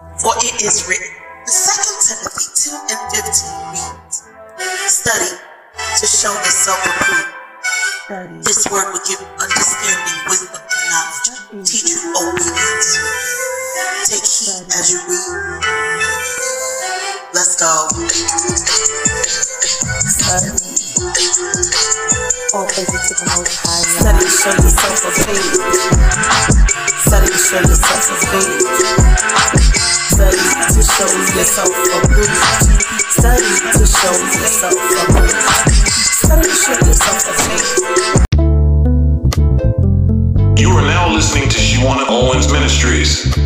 For it is written, 2 Timothy 2 and 15 reads, Study to show yourself approved. This word will give understanding, wisdom, and knowledge. Mm-hmm. Teach you obedience. Take heed as you read. Let's go. All praises to the Most High. Study to show yourself approved. Study to show yourself approved. Study to show yourself. Study to show yourself. Study to show yourself. You are now listening to Shewanna Owens Ministries.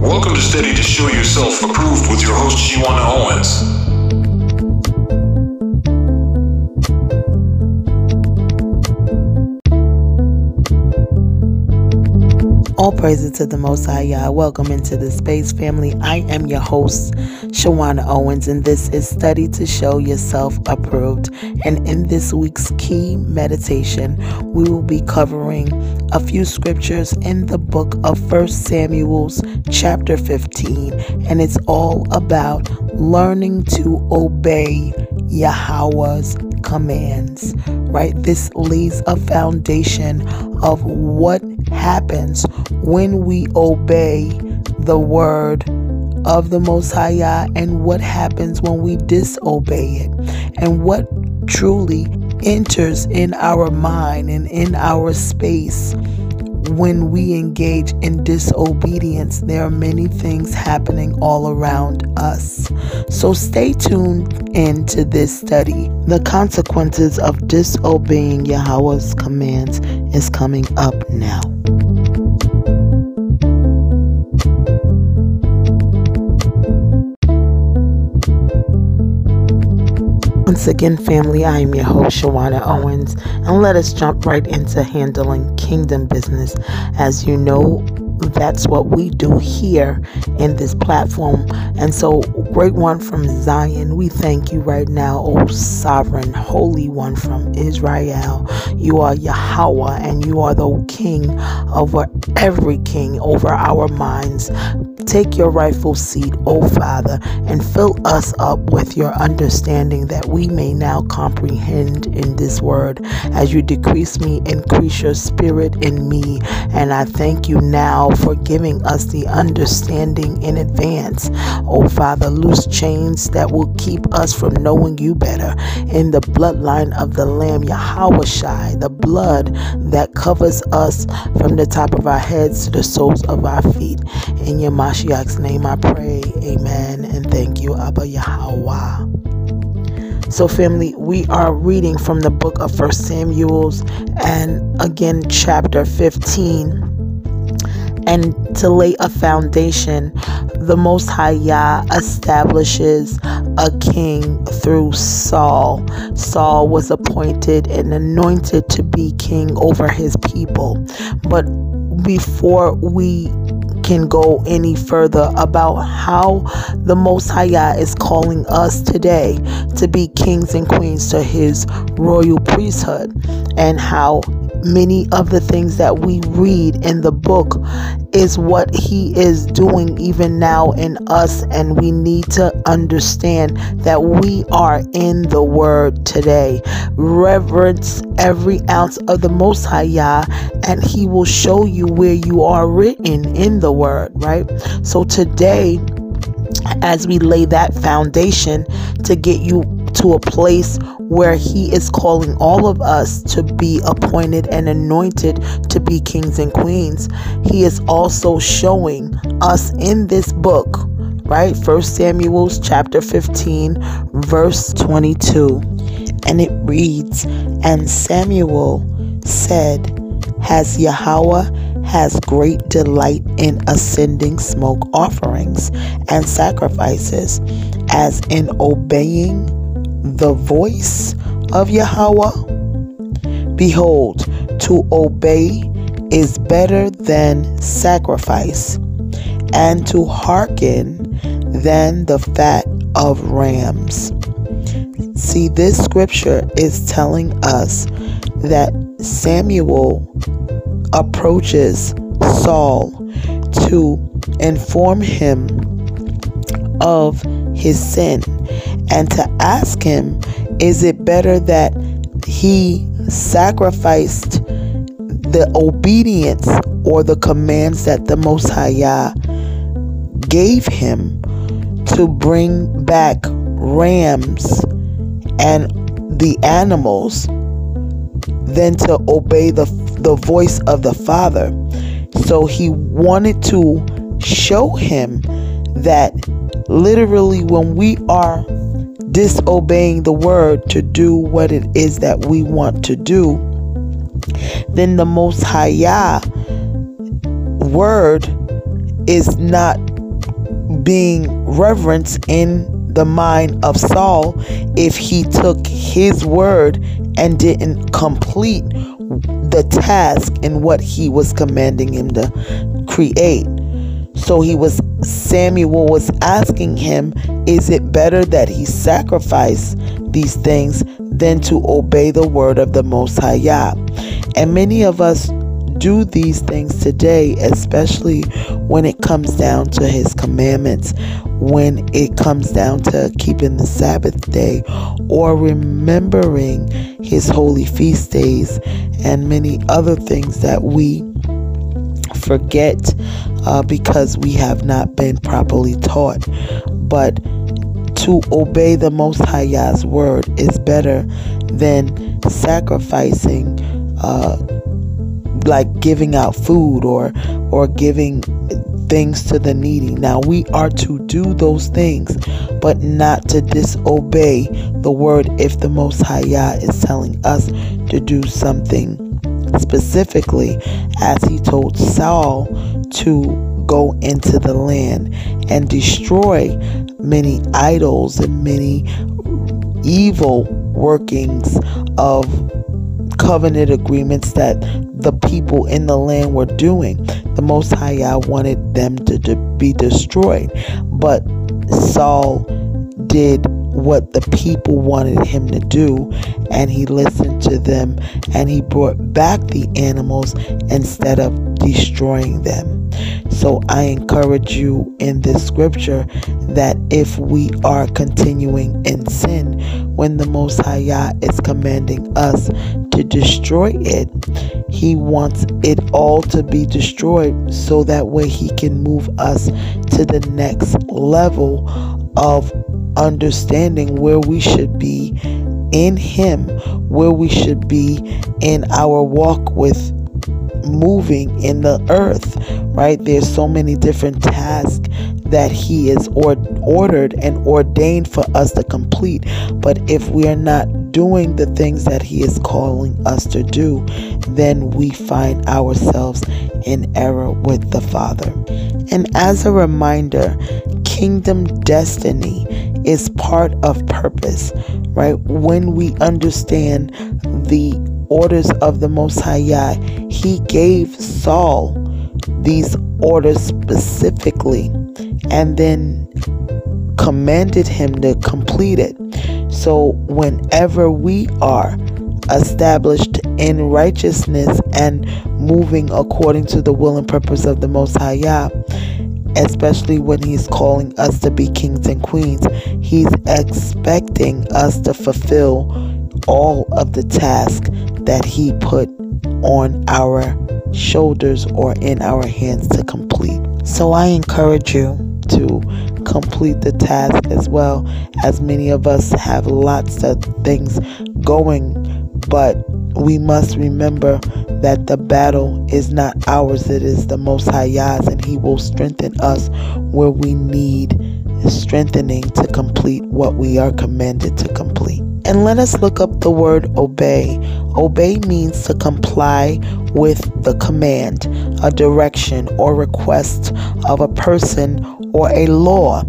Welcome to Study to Show Yourself Approved with your host, Shewanna Owens. All praises to the Most High Yah. Welcome into the space family. I am your host, Shewanna Owens, and this is Study to Show Yourself Approved. And in this week's key meditation, we will be covering a few scriptures in the book of First Samuel's chapter 15, and it's all about learning to obey Yahweh's commands, right? This lays a foundation of what happens when we obey the word of the Most High and what happens when we disobey it and what truly enters in our mind and in our space when we engage in disobedience, there are many things happening all around us. So stay tuned into this study. The consequences of disobeying Yahweh's commands is coming up now. Once again, family, I am your host, Shewanna Owens, and let us jump right into handling kingdom business. As you know, that's what we do here in this platform. And so, great one from Zion, we thank you right now, O sovereign, holy one from Israel. You are Yahweh, and you are the king over every king, over our minds. Take your rightful seat, O Father, and fill us up with your understanding that we may now comprehend in this word. As you decrease me, increase your spirit in me. And I thank you now for giving us the understanding in advance. O Father, loose chains that will keep us from knowing you better. In the bloodline of the Lamb, Yahweh Shai, the blood that covers us from the top of our heads to the soles of our feet. In your Mashiach's name I pray. Amen. And thank you, Abba Yahweh. So, family, we are reading from the book of First Samuel's and again, chapter 15. And to lay a foundation, the Most High Yah establishes a king through Saul. Saul was appointed and anointed to be king over his people. But before we can go any further about how the Most High is calling us today to be kings and queens to his royal priesthood and how many of the things that we read in the book is what he is doing even now in us and we need to understand that we are in the word today. Reverence every ounce of the most high Yah and he will show you where you are written in the word right? So today as we lay that foundation to get you to a place where He is calling all of us to be appointed and anointed to be kings and queens. He is also showing us in this book, right? First Samuel's chapter 15, verse 22. And it reads, And Samuel said, Has Yahweh has great delight in ascending smoke offerings and sacrifices, as in obeying the voice of Yahweh? Behold, to obey is better than sacrifice, and to hearken than the fat of rams. See, this scripture is telling us that Samuel approaches Saul to inform him of his sin and to ask him, is it better that he sacrificed the obedience or the commands that the Most High Yah gave him to bring back rams and the animals than to obey the, the voice of the Father. So he wanted to show him that literally when we are disobeying the word to do what it is that we want to do, then the Most High word is not being reverenced in the mind of Saul if he took his word and didn't complete the task in what he was commanding him to create. So he was Samuel was asking him, is it better that he sacrifice these things than to obey the word of the Most High Yah? And many of us do these things today, especially when it comes down to his commandments, when it comes down to keeping the Sabbath day or remembering his holy feast days and many other things that we forget uh, because we have not been properly taught. But to obey the Most High High's word is better than sacrificing, uh, like giving out food or or giving things to the needy. Now we are to do those things, but not to disobey the word if the Most High is telling us to do something specifically, as he told Saul to go into the land and destroy many idols and many evil workings of covenant agreements that the people in the land were doing. The Most High wanted them to, to be destroyed, but Saul did what the people wanted him to do, and he listened to them and he brought back the animals instead of destroying them. So I encourage you in this scripture that if we are continuing in sin when the Most High is commanding us to destroy it, He wants it all to be destroyed so that way He can move us to the next level of understanding where we should be in Him, where we should be in our walk with moving in the earth, right? There's so many different tasks that He is or- ordered and ordained for us to complete. But if we are not doing the things that He is calling us to do, then we find ourselves in error with the Father. And as a reminder, kingdom destiny is part of purpose, right? When we understand the orders of the Most High, He gave Saul these orders specifically and then commanded him to complete it. So, whenever we are established in righteousness and moving according to the will and purpose of the Most High especially when he's calling us to be kings and queens. He's expecting us to fulfill all of the tasks that he put on our shoulders or in our hands to complete. So I encourage you to complete the task as well as many of us have lots of things going, but we must remember that the battle is not ours, it is the Most High's, and He will strengthen us where we need strengthening to complete what we are commanded to complete. And let us look up the word obey. Obey means to comply with the command, a direction, or request of a person or a law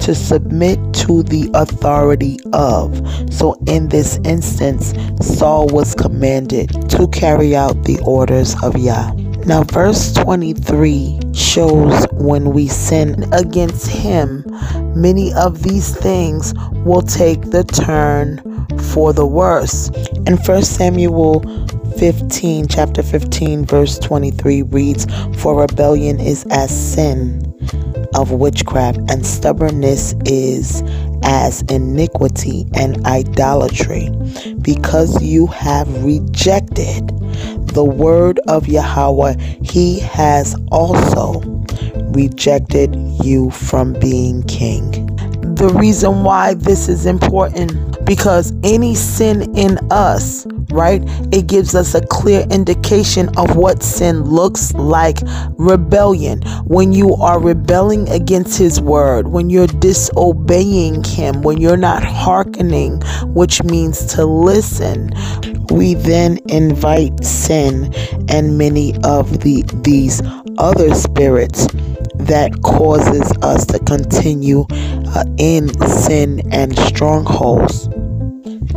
to submit to the authority of. So, in this instance, Saul was commanded to carry out the orders of Yah. Now, verse 23 shows when we sin against Him, many of these things will take the turn for the worse. In 1 Samuel 15, chapter 15, verse 23 reads, For rebellion is as sin of witchcraft, and stubbornness is as iniquity and idolatry, because you have rejected the word of Yahweh, he has also rejected you from being king. The reason why this is important because any sin in us right? It gives us a clear indication of what sin looks like. Rebellion, when you are rebelling against His word, when you're disobeying Him, when you're not hearkening, which means to listen. We then invite sin and many of the these other spirits that causes us to continue uh, in sin and strongholds.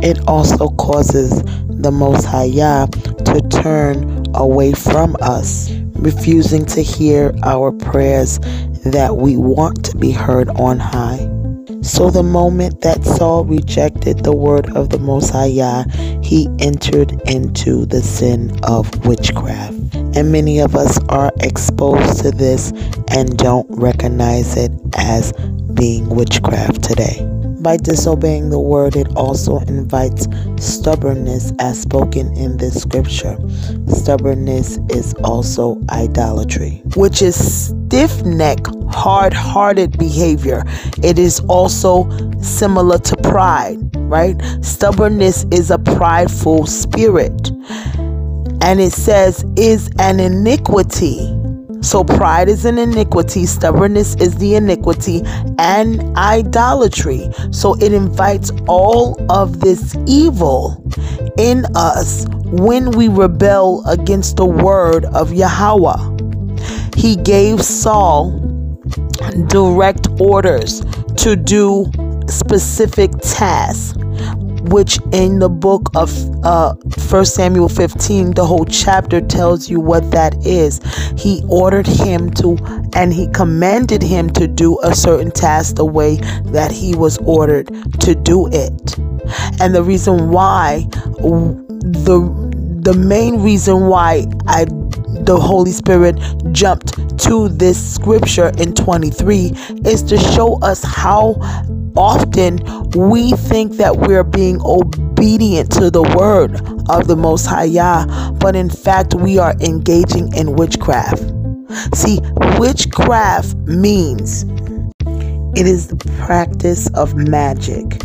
It also causes the Most High Yah to turn away from us, refusing to hear our prayers that we want to be heard on high. So the moment that Saul rejected the word of the Most he entered into the sin of witchcraft. And many of us are exposed to this and don't recognize it as being witchcraft today. By disobeying the word, it also invites stubbornness as spoken in this scripture. Stubbornness is also idolatry, which is stiff neck, hard hearted behavior. It is also similar to pride, right? Stubbornness is a prideful spirit. And it says, is an iniquity so pride is an iniquity, stubbornness is the iniquity, and idolatry. So it invites all of this evil in us when we rebel against the word of Yahweh. He gave Saul direct orders to do specific tasks which in the book of uh, 1 Samuel 15, the whole chapter tells you what that is. He ordered him to, and he commanded him to do a certain task the way that he was ordered to do it. And the reason why, the the main reason why I the Holy Spirit jumped to this scripture in 23 is to show us how often we think that we're being obedient to the word of the Most High Yah, but in fact, we are engaging in witchcraft. See, witchcraft means it is the practice of magic,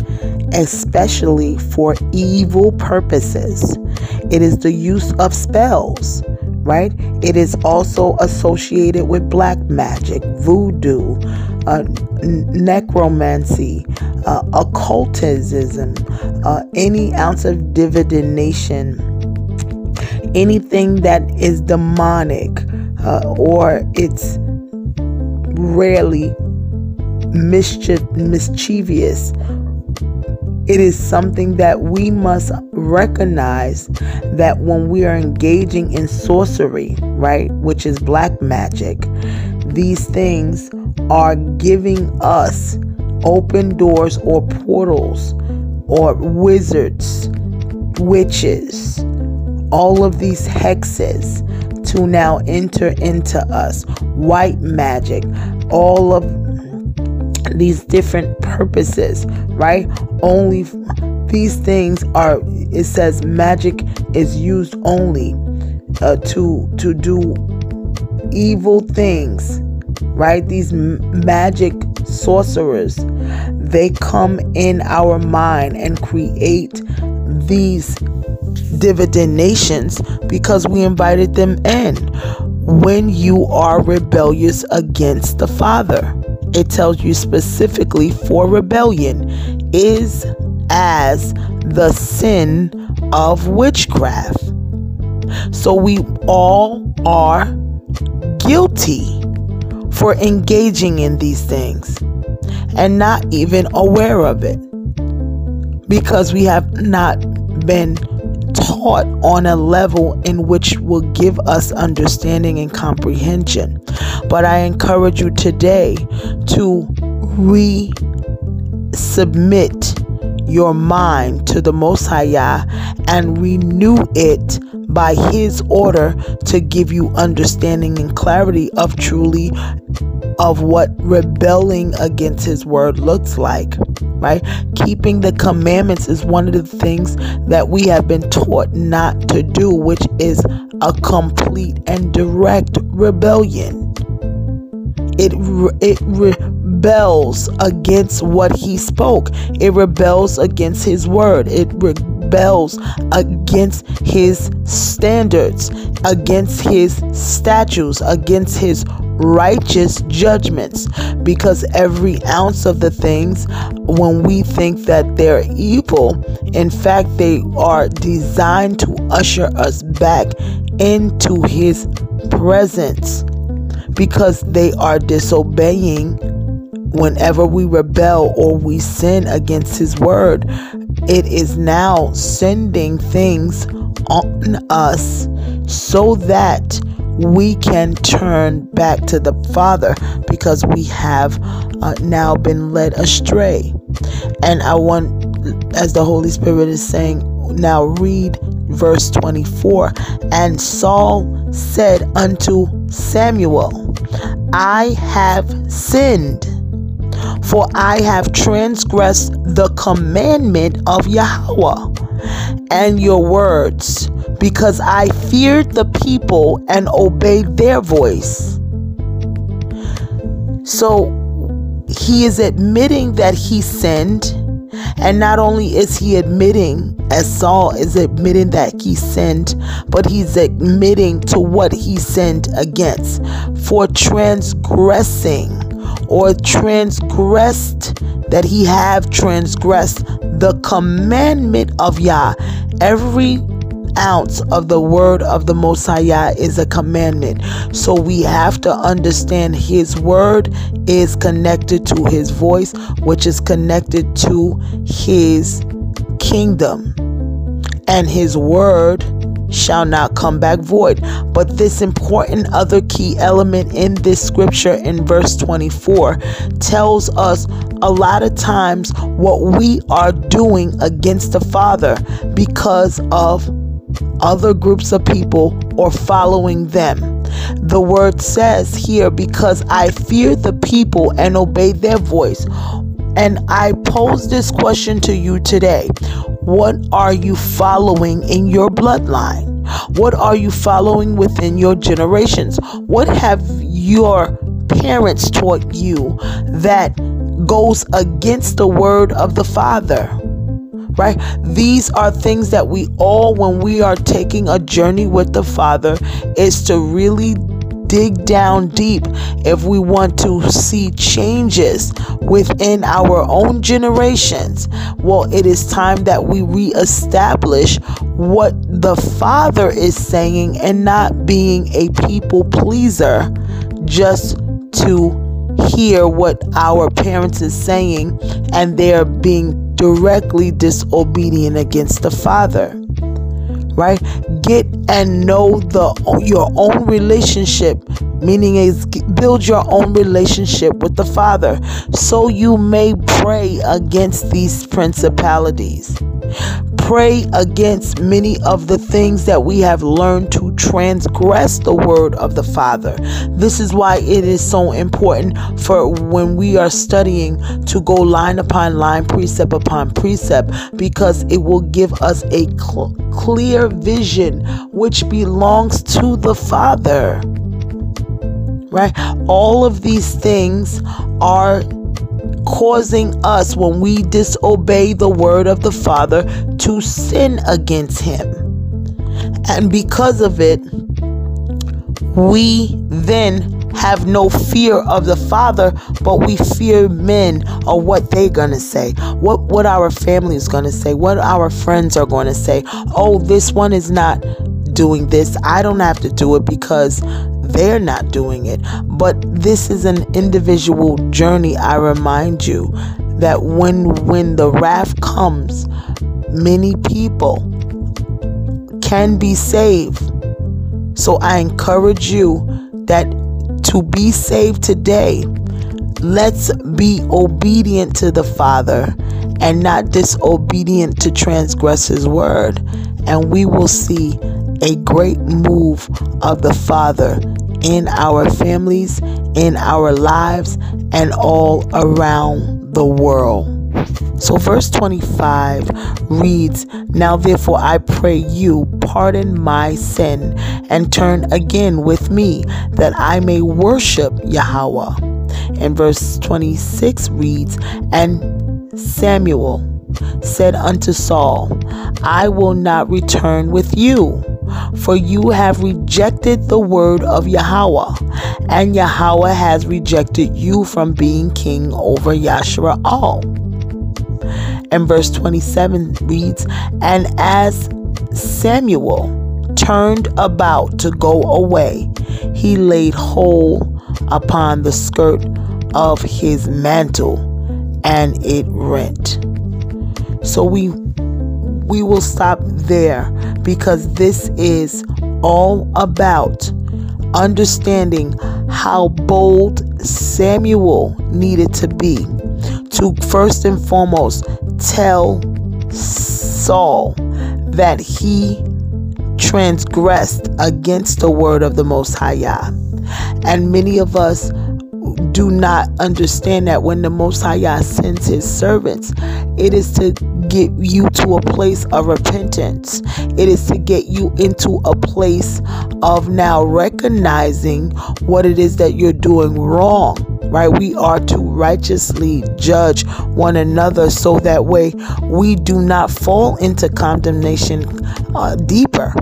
especially for evil purposes. It is the use of spells, right? It is also associated with black magic, voodoo, uh, necromancy, uh, occultism, uh, any ounce of divination, anything that is demonic uh, or it's rarely mischief, mischievous. It is something that we must recognize that when we are engaging in sorcery, right, which is black magic, these things are giving us open doors or portals or wizards, witches, all of these hexes to now enter into us. White magic, all of these different purposes, right? Only these things are, it says magic is used only uh, to to do evil things right? These magic sorcerers, they come in our mind and create these divinations because we invited them in. When you are rebellious against the Father, it tells you specifically for rebellion is as the sin of witchcraft. So we all are guilty for engaging in these things and not even aware of it because we have not been taught on a level in which will give us understanding and comprehension. But I encourage you today to resubmit your mind to the Most High Yah and renew it by His order to give you understanding and clarity of truly of what rebelling against His word looks like. Right? Keeping the commandments is one of the things that we have been taught not to do, which is a complete and direct rebellion. It it rebels against what he spoke. It rebels against his word. It rebels against his standards, against his statutes, against his righteous judgments because every ounce of the things when we think that they're evil in fact they are designed to usher us back into his presence because they are disobeying whenever we rebel or we sin against his word it is now sending things on us so that we can turn back to the Father because we have uh, now been led astray. And I want, as the Holy Spirit is saying, now read verse 24. And Saul said unto Samuel, I have sinned for I have transgressed the commandment of Yahweh and your words, because I feared the people and obeyed their voice. So he is admitting that he sinned. And not only is he admitting, as Saul is admitting that he sinned, but he's admitting to what he sinned against for transgressing or transgressed that he have transgressed the commandment of Yah. Every ounce of the word of the Most High is a commandment. So we have to understand His word is connected to His voice, which is connected to His kingdom. And His word shall not come back void. But this important other key element in this scripture in verse 24 tells us a lot of times what we are doing against the Father because of other groups of people or following them. The word says here, because I fear the people and obey their voice. And I pose this question to you today What are you following in your bloodline? What are you following within your generations? What have your parents taught you that goes against the word of the Father? Right? These are things that we all, when we are taking a journey with the Father, is to really dig down deep if we want to see changes within our own generations. Well, it is time that we reestablish what the Father is saying and not being a people pleaser just to hear what our parents is saying and they're being directly disobedient against the Father right? Get and know the your own relationship meaning is build your own relationship with the father so you may pray against these principalities pray against many of the things that we have learned to transgress the word of the Father. This is why it is so important for when we are studying to go line upon line, precept upon precept, because it will give us a cl- clear vision which belongs to the Father. Right? All of these things are causing us, when we disobey the word of the Father, to sin against Him. And because of it, we then have no fear of the Father, but we fear men or what they're gonna say, what what our family is gonna say, what our friends are gonna say. Oh, this one is not doing this. I don't have to do it because they're not doing it. But this is an individual journey. I remind you that when when the wrath comes, many people can be saved. So I encourage you that to be saved today, let's be obedient to the Father and not disobedient to transgress his word. And we will see a great move of the Father in our families, in our lives, and all around the world. So, verse 25 reads, Now therefore I pray you, pardon my sin, and turn again with me, that I may worship Yahweh. And verse 26 reads, And Samuel said unto Saul, I will not return with you, for you have rejected the word of Yahweh, and Yahweh has rejected you from being king over Yashrael. And verse 27 reads, And as Samuel turned about to go away, he laid hold upon the skirt of his mantle, and it rent. So we we will stop there because this is all about understanding how bold Samuel needed to be to first and foremost tell Saul that he transgressed against the word of the Most High. And many of us do not understand that when the Most High sends His servants, it is to get you to a place of repentance. It is to get you into a place of now recognizing what it is that you're doing wrong. Right? We are to righteously judge one another so that way we do not fall into condemnation uh, deeper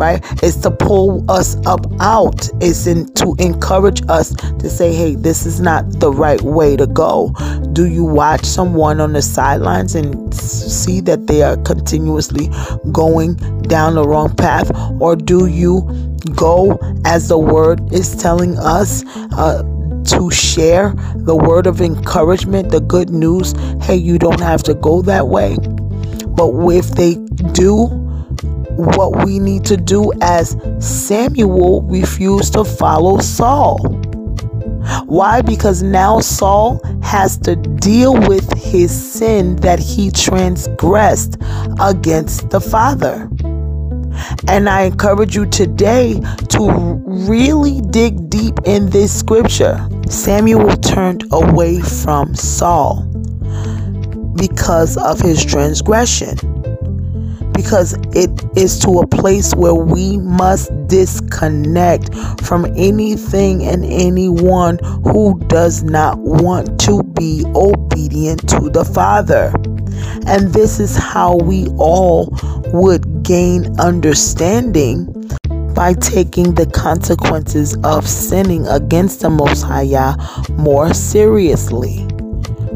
right? It's to pull us up out. It's in, to encourage us to say, hey, this is not the right way to go. Do you watch someone on the sidelines and see that they are continuously going down the wrong path? Or do you go as the word is telling us? Uh, to share the word of encouragement, the good news. Hey, you don't have to go that way. But if they do, what we need to do as Samuel refused to follow Saul. Why? Because now Saul has to deal with his sin that he transgressed against the Father. And I encourage you today to really dig deep in this scripture. Samuel turned away from Saul because of his transgression because it is to a place where we must disconnect from anything and anyone who does not want to be obedient to the Father. And this is how we all would gain understanding by taking the consequences of sinning against the Most High more seriously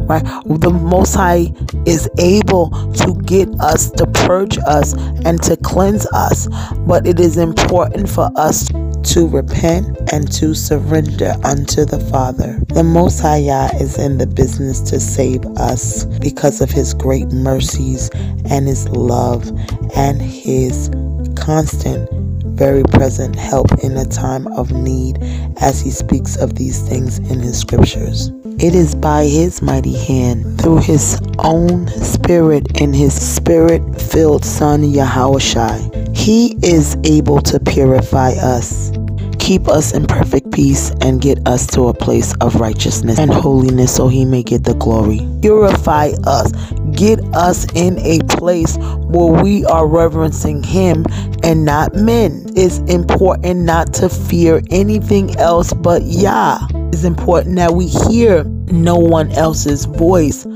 right? The Most High is able to get us, to purge us, and to cleanse us. But it is important for us to repent and to surrender unto the Father. The Most High Yah is in the business to save us because of His great mercies and His love and His constant very present help in a time of need as he speaks of these things in his scriptures. It is by his mighty hand, through his own spirit and his spirit filled Son Yahushai. He is able to purify us, keep us in perfect peace, and get us to a place of righteousness and holiness so he may get the glory. Purify us, get us in a place where we are reverencing him and not men. It's important not to fear anything else but Yah it's important that we hear no one else's voice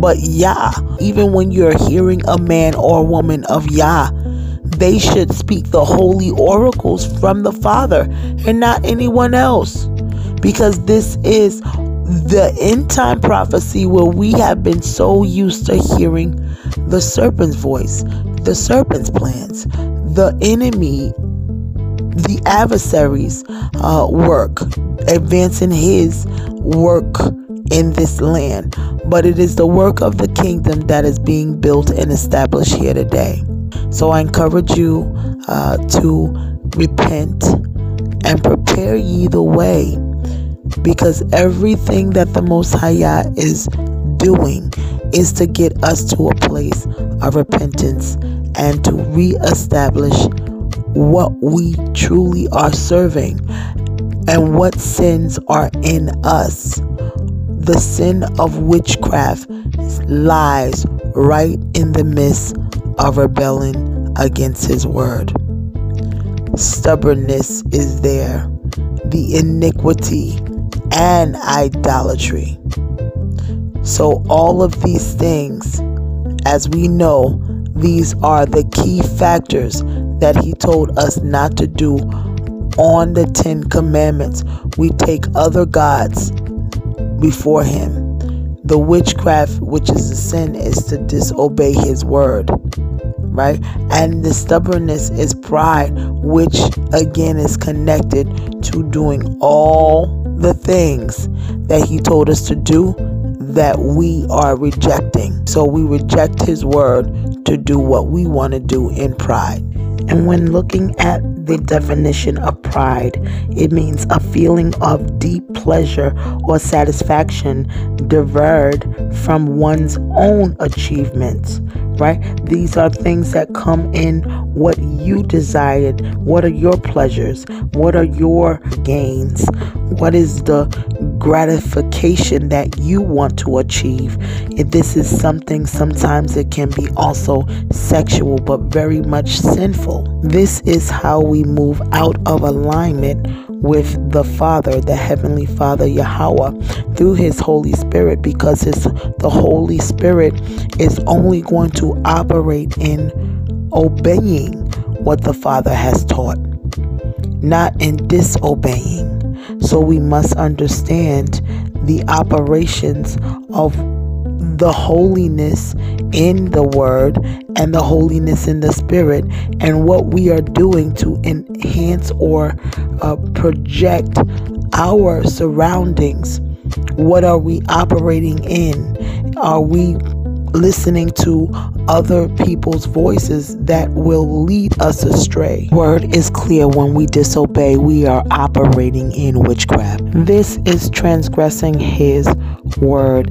but Yah. Even when you're hearing a man or woman of Yah, they should speak the holy oracles from the Father and not anyone else. Because this is the end time prophecy where we have been so used to hearing the serpent's voice, the serpent's plans, the enemy the adversary's uh, work, advancing his work in this land, but it is the work of the kingdom that is being built and established here today. So I encourage you uh, to repent and prepare ye the way because everything that the Most High is doing is to get us to a place of repentance and to reestablish what we truly are serving and what sins are in us. The sin of witchcraft lies right in the midst of rebelling against His word. Stubbornness is there, the iniquity and idolatry. So, all of these things, as we know, these are the key factors that He told us not to do on the Ten Commandments. We take other gods before Him. The witchcraft, which is a sin, is to disobey His word. Right? And the stubbornness is pride, which again is connected to doing all the things that He told us to do that we are rejecting. So we reject His word to do what we want to do in pride. And when looking at the definition of pride, it means a feeling of deep pleasure or satisfaction derived from one's own achievements, right? These are things that come in what you desired. What are your pleasures? What are your gains? What is the gratification that you want to achieve. If this is something, sometimes it can be also sexual, but very much sinful. This is how we move out of alignment with the Father, the Heavenly Father, Yahweh, through His Holy Spirit, because His the Holy Spirit is only going to operate in obeying what the Father has taught, not in disobeying. So we must understand the operations of the holiness in the word and the holiness in the spirit and what we are doing to enhance or uh, project our surroundings. What are we operating in? Are we listening to other people's voices that will lead us astray. Word is clear when we disobey, we are operating in witchcraft. This is transgressing his word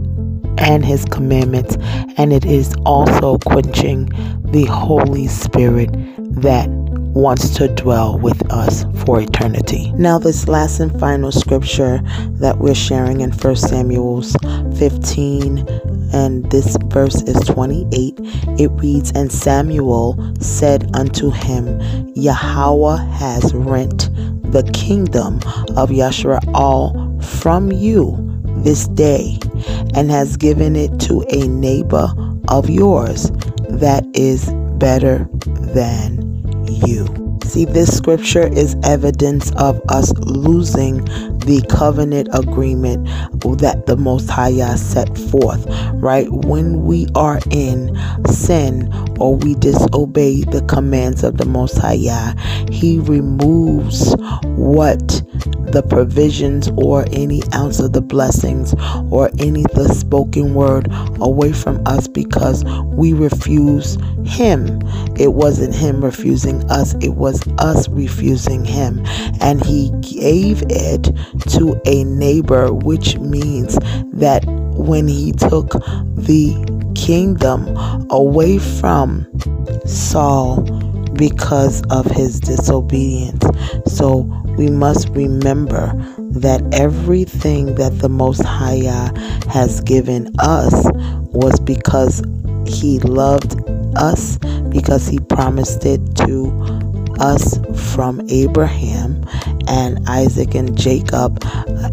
and his commandments, and it is also quenching the Holy Spirit that wants to dwell with us for eternity. Now, this last and final scripture that we're sharing in 1 Samuel 15, and this verse is 28. It reads, And Samuel said unto him, Yahweh has rent the kingdom of Yashrael from you this day, and has given it to a neighbor of yours that is better than you. See, this scripture is evidence of us losing the covenant agreement that the Most High set forth, right? When we are in sin or we disobey the commands of the Most High, He removes what the provisions or any ounce of the blessings or any the spoken word away from us because we refuse him. It wasn't him refusing us, it was us refusing him. And he gave it to a neighbor, which means that when he took the kingdom away from Saul because of his disobedience. So we must remember that everything that the Most High has given us was because He loved us, because He promised it to us from Abraham and Isaac and Jacob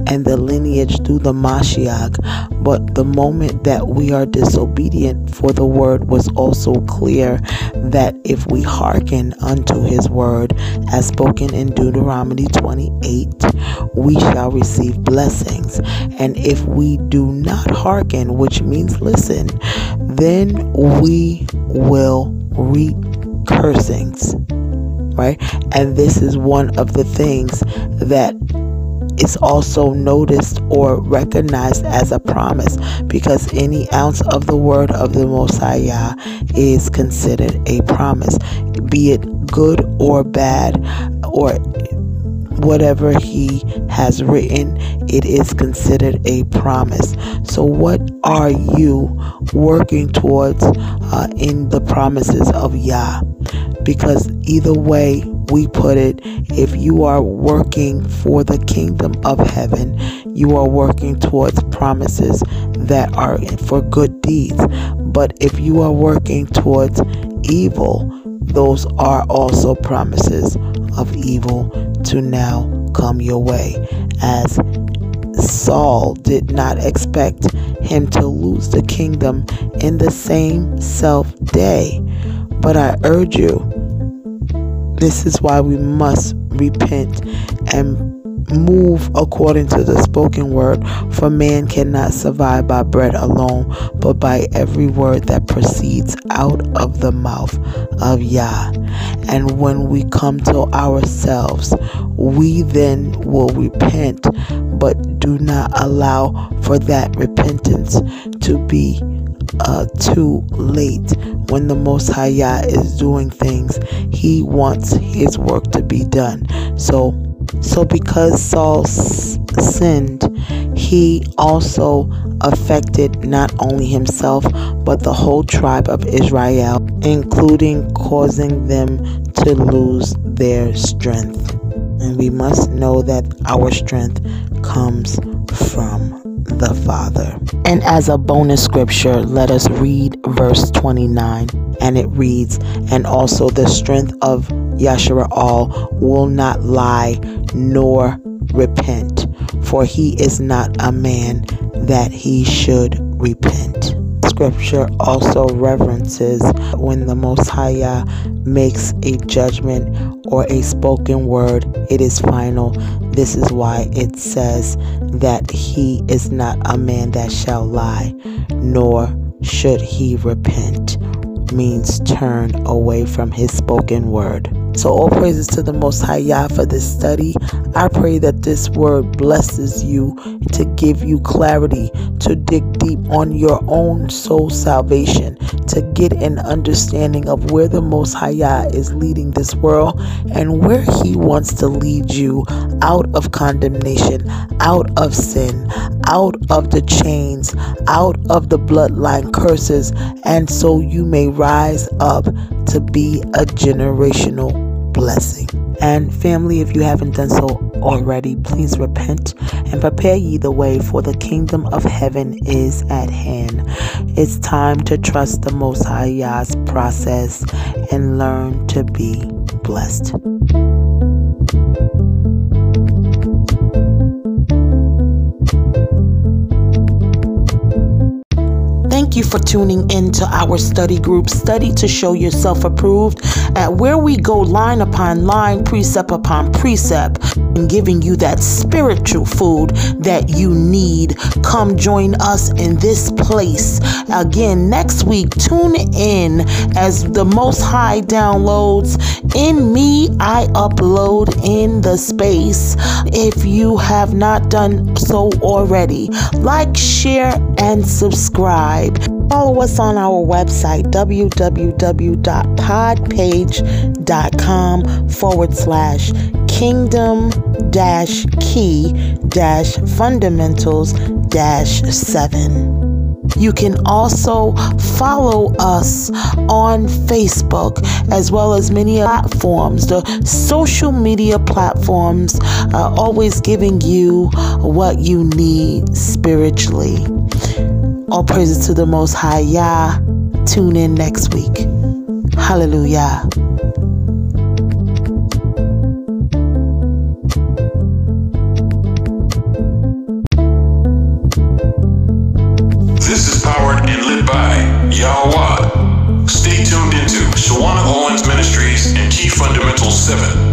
and the lineage through the Mashiach. But the moment that we are disobedient, for the word was also clear that if we hearken unto his word, as spoken in Deuteronomy 28, we shall receive blessings. And if we do not hearken, which means listen, then we will reap cursings right? And this is one of the things that is also noticed or recognized as a promise because any ounce of the word of the Yah is considered a promise, be it good or bad or whatever he has written, it is considered a promise. So, what are you working towards uh, in the promises of Yah? Because either way we put it, if you are working for the kingdom of heaven, you are working towards promises that are for good deeds. But if you are working towards evil, those are also promises of evil to now come your way. As Saul did not expect him to lose the kingdom in the same self day. But I urge you, this is why we must repent and move according to the spoken word, for man cannot survive by bread alone, but by every word that proceeds out of the mouth of Yah. And when we come to ourselves, we then will repent, but do not allow for that repentance to be uh, too late. When the Most High Yah is doing things, He wants His work to be done. So so, because Saul sinned, he also affected not only himself but the whole tribe of Israel, including causing them to lose their strength. And we must know that our strength comes from the Father. And as a bonus scripture, let us read verse 29. And it reads, And also the strength of Yashara'al will not lie nor repent, for he is not a man that he should repent. Scripture also references when the Most High makes a judgment or a spoken word, it is final. This is why it says that he is not a man that shall lie, nor should he repent, means turn away from his spoken word. So, all praises to the Most High Yah for this study. I pray that this word blesses you to give you clarity to dig deep on your own soul salvation, to get an understanding of where the Most High Yah is leading this world and where He wants to lead you out of condemnation, out of sin, out of the chains, out of the bloodline curses, and so you may rise up to be a generational blessing. And family, if you haven't done so already, please repent and prepare ye the way, for the kingdom of heaven is at hand. It's time to trust the Most High Yah's process and learn to be blessed. You for tuning in to our study group, Study to Show Yourself Approved, at where we go line upon line, precept upon precept, and giving you that spiritual food that you need. Come join us in this place. Again, next week, tune in as the Most High downloads. In me, I upload in the space. If you have not done so already, like, share, and subscribe. Follow us on our website, www.podpage.com forward slash kingdom dash key dash fundamentals dash seven. You can also follow us on Facebook as well as many platforms, the social media platforms, uh, always giving you what you need spiritually. All praises to the Most High Yah. Tune in next week. Hallelujah. seven.